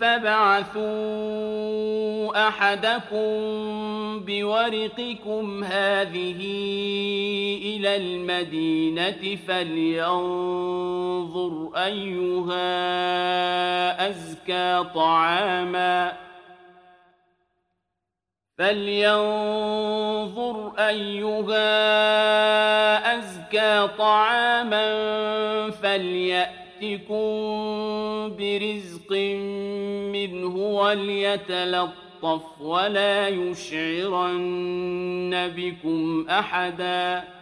فابعثوا أحدكم بورقكم هذه إلى المدينة فلينظر أيها أزكى طعاماً فلينظر أيها أزكى طعاما فليأتكم برزق منه وليتلطف ولا يشعرن بكم أحداً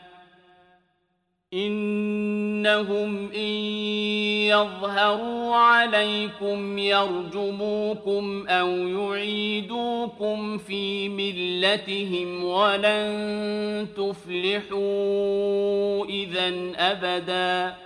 إنهم إن يظهروا عليكم يرجموكم أو يعيدوكم في ملتهم ولن تفلحوا إذا أبدا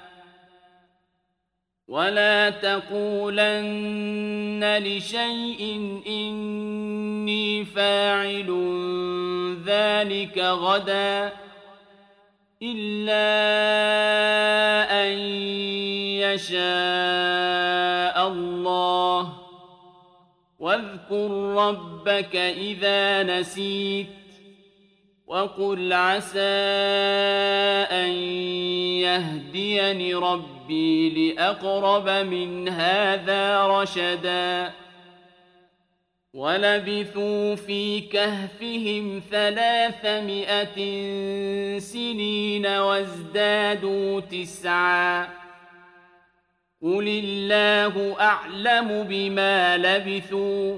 ولا تقولن لشيء إني فاعل ذلك غدا إلا أن يشاء الله واذكر ربك إذا نسيت وقل عسى أن يهديني ربي لأقرب من هذا رشداً ولبثوا في كهفهم ثلاثمائة سنين وازدادوا تسعا قل الله أعلم بما لبثوا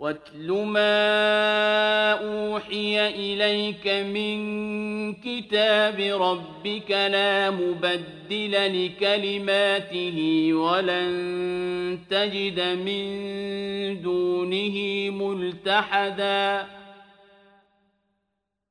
واتل ما أوحي إليك من كتاب ربك لا مبدل لكلماته ولن تجد من دونه ملتحدا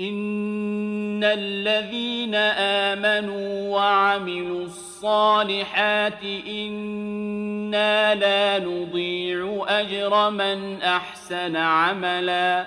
إن الذين آمنوا وعملوا الصالحات إنا لا نضيع أجر من أحسن عملا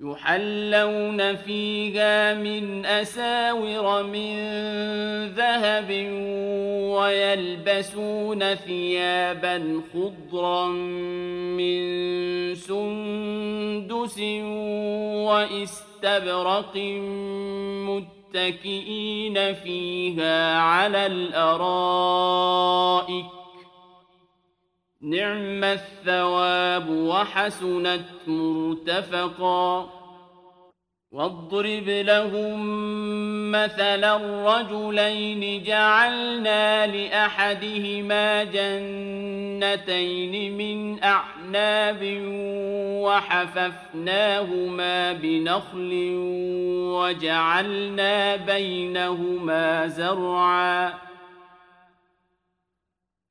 يحلون فيها من أساور من ذهب ويلبسون ثيابا خضرا من سندس واستبرق متكئين فيها على الأرائك نعم الثواب وحسنت مرتفقا. واضرب لهم مثلا الرجلين جعلنا لأحدهما جنتين من أعناب وحففناهما بنخل وجعلنا بينهما زرعاً.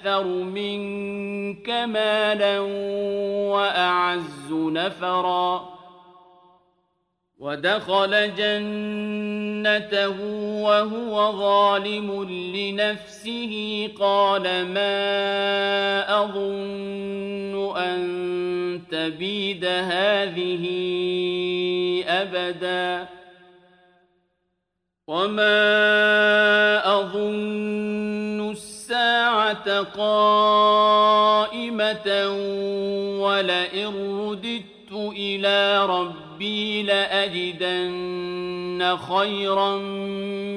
أكثر منك مالا وأعز نفرا. ودخل جنته وهو ظالم لنفسه. قال ما أظن أن تبيد هذه أبدا. وما أظن الساعة قائمة ولئن رددت إلى ربي لأجدن خيرا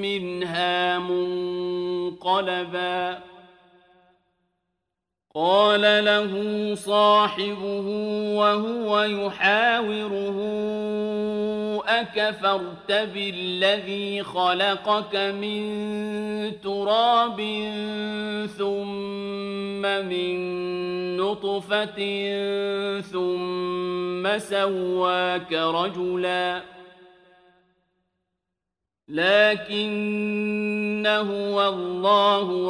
منها منقلبا قال له صاحبه وهو يحاوره أكفرت بالذي خلقك من تراب ثم من نطفة ثم سواك رجلا. لكن هو الله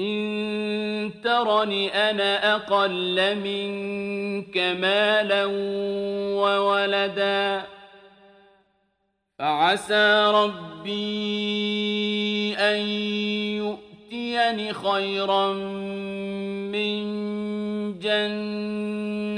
إن ترني أنا أقل منك مالا وولدا فعسى ربي أن يؤمن يؤتين خيرا من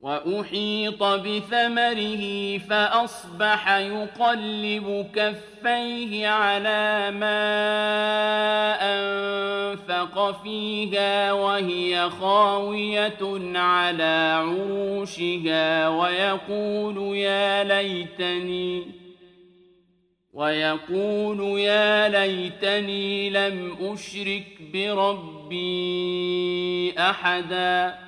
وأحيط بثمره فأصبح يقلب كفيه على ما أنفق فيها وهي خاوية على عروشها ويقول يا ليتني ويقول يا ليتني لم أشرك بربي أحداً.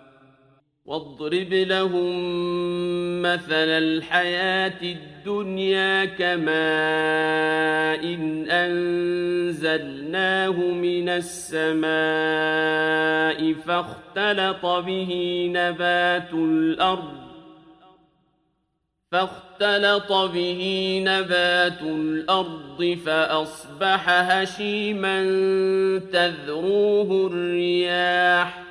واضرب لهم مثل الحياة الدنيا كماء إن أنزلناه من السماء فاختلط به نبات الأرض فاختلط به نبات الأرض فأصبح هشيما تذروه الرياح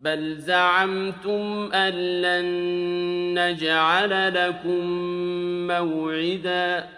بل زعمتم أن لن نجعل لكم موعدا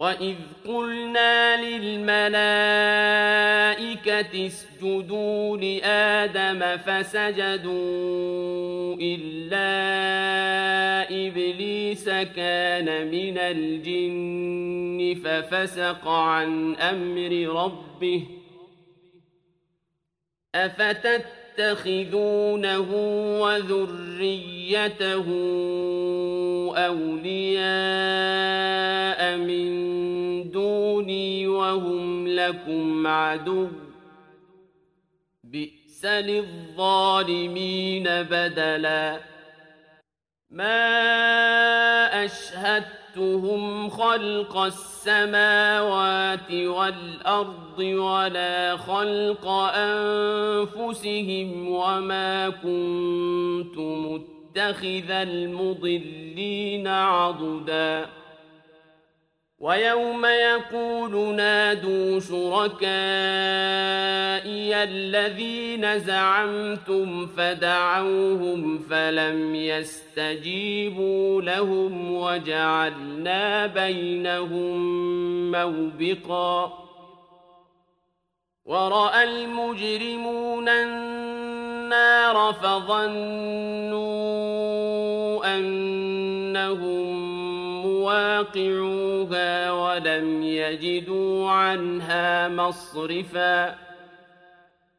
وإذ قلنا للملائكة اسجدوا لآدم فسجدوا إلا إبليس كان من الجن ففسق عن أمر ربه أفتتخذونه وذريته أولياء من وهم لكم عدو. بئس للظالمين بدلا. ما أشهدتهم خلق السماوات والأرض ولا خلق أنفسهم وما كنت متخذ المضلين عضداً. ويوم يقول نادوا شركائي الذين زعمتم فدعوهم فلم يستجيبوا لهم وجعلنا بينهم موبقا. ورأى المجرمون النار فظنوا أنهم واقعوها ولم يجدوا عنها مصرفا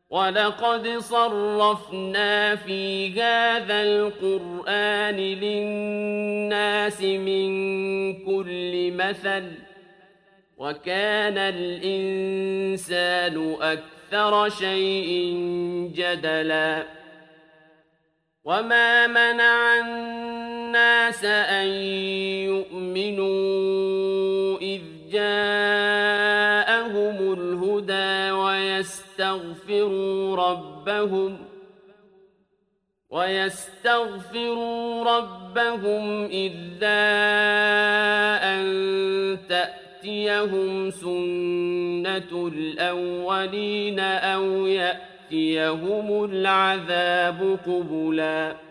ولقد صرفنا في هذا القرآن للناس من كل مثل وكان الإنسان أكثر شيء جدلا وما منع الناس أن يؤمنوا جاءهم الهدى ويستغفروا ربهم ويستغفروا ربهم إلا أن تأتيهم سنة الأولين أو يأتيهم العذاب قبلاً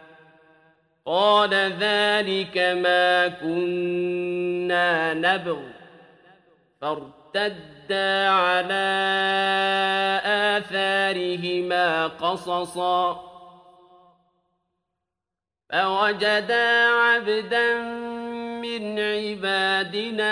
قال ذلك ما كنا نبغ. فارتدا على آثارهما قصصا. فوجدا عبدا من عبادنا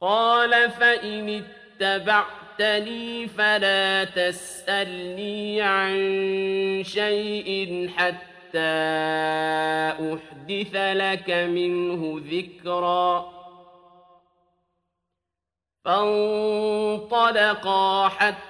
قال فإن اتبعتني فلا تسألني عن شيء حتى أحدث لك منه ذكرًا. فانطلقا حتى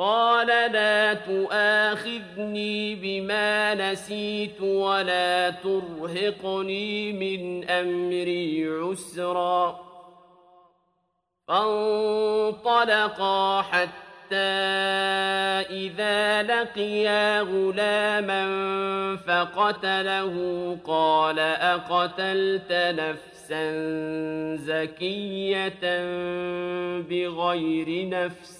قال لا تؤاخذني بما نسيت ولا ترهقني من أمري عسرا. فانطلقا حتى إذا لقيا غلاما فقتله. قال أقتلت نفسا زكية بغير نفس؟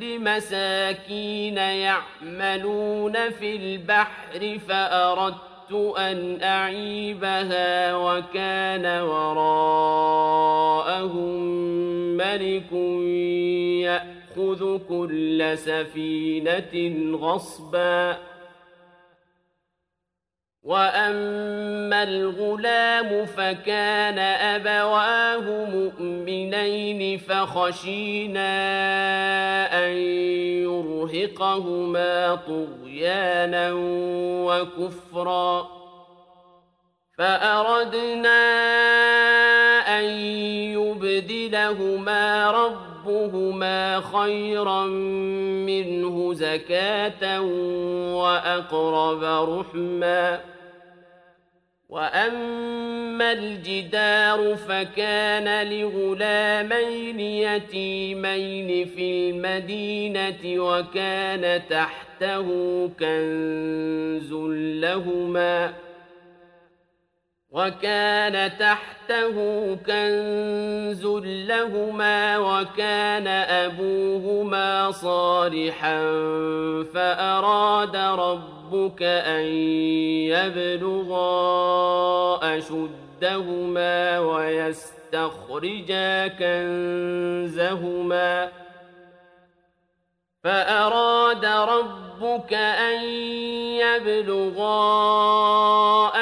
لمساكين يعملون في البحر فأردت أن أعيبها وكان وراءهم ملك يأخذ كل سفينة غصبا وأما الغلام فكان أبواه مؤمنين فخشينا أن يرهقهما طغيانا وكفرا فأردنا أن يبدأ ليبدلهما ربهما خيرا منه زكاة وأقرب رحما وأما الجدار فكان لغلامين يتيمين في المدينة وكان تحته كنز لهما وكان تحته كنز لهما وكان أبوهما صالحا فأراد ربك أن يبلغا أشدهما ويستخرجا كنزهما فأراد ربك أن يبلغا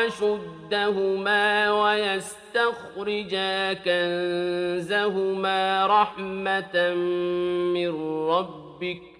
أشدهما ويستخرجا كنزهما رحمة من ربك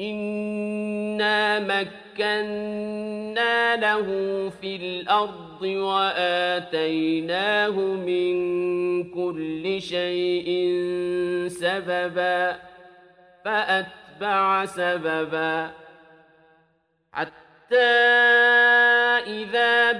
إنا مكنا له في الأرض وآتيناه من كل شيء سببا فأتبع سببا. حتى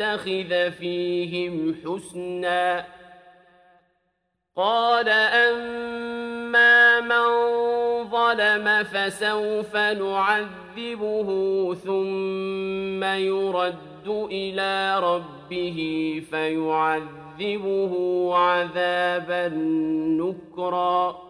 تتخذ فيهم حسنا. قال أما من ظلم فسوف نعذبه ثم يرد إلى ربه فيعذبه عذابا نكرا.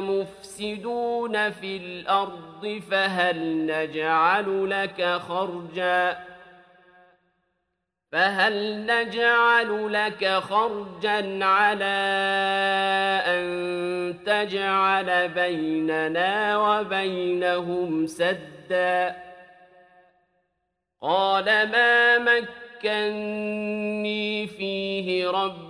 مفسدون في الأرض فهل نجعل لك خرجا؟ فهل نجعل لك خرجا على أن تجعل بيننا وبينهم سدا؟ قال ما مكني فيه ربي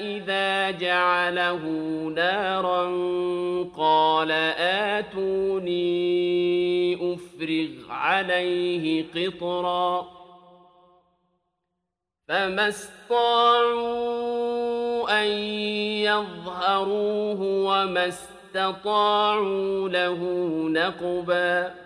إذا جعله نارا قال آتوني أفرغ عليه قطرا فما استطاعوا أن يظهروه وما استطاعوا له نقبا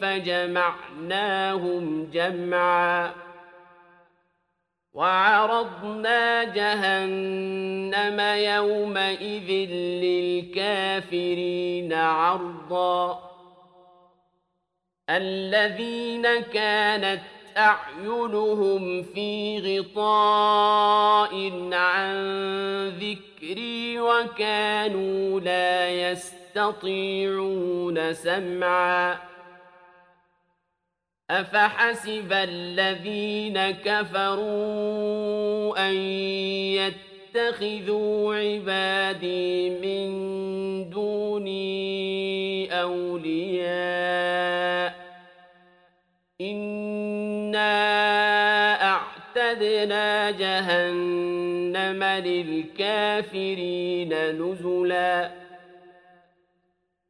فجمعناهم جمعا. وعرضنا جهنم يومئذ للكافرين عرضا. الذين كانت أعينهم في غطاء عن ذكري وكانوا لا يستطيعون سمعا. أفحسب الذين كفروا أن يتخذوا عبادي من دوني أولياء. أعتدنا جهنم للكافرين نزلا.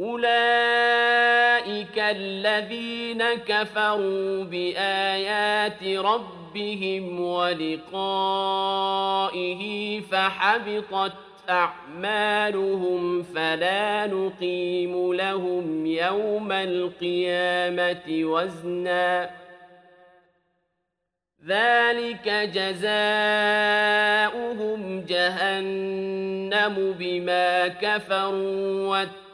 أولئك الذين كفروا بآيات ربهم ولقائه فحبطت أعمالهم فلا نقيم لهم يوم القيامة وزناً ذلك جزاؤهم جهنم بما كفروا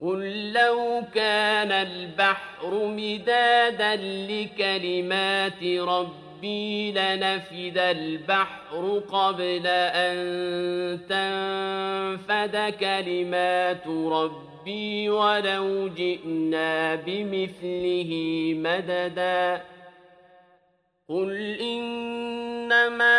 قل لو كان البحر مدادا لكلمات ربي لنفد البحر قبل أن تنفد كلمات ربي ولو جئنا بمثله مددا قل إنما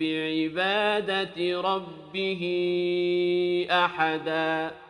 بعبادة ربه أحداً.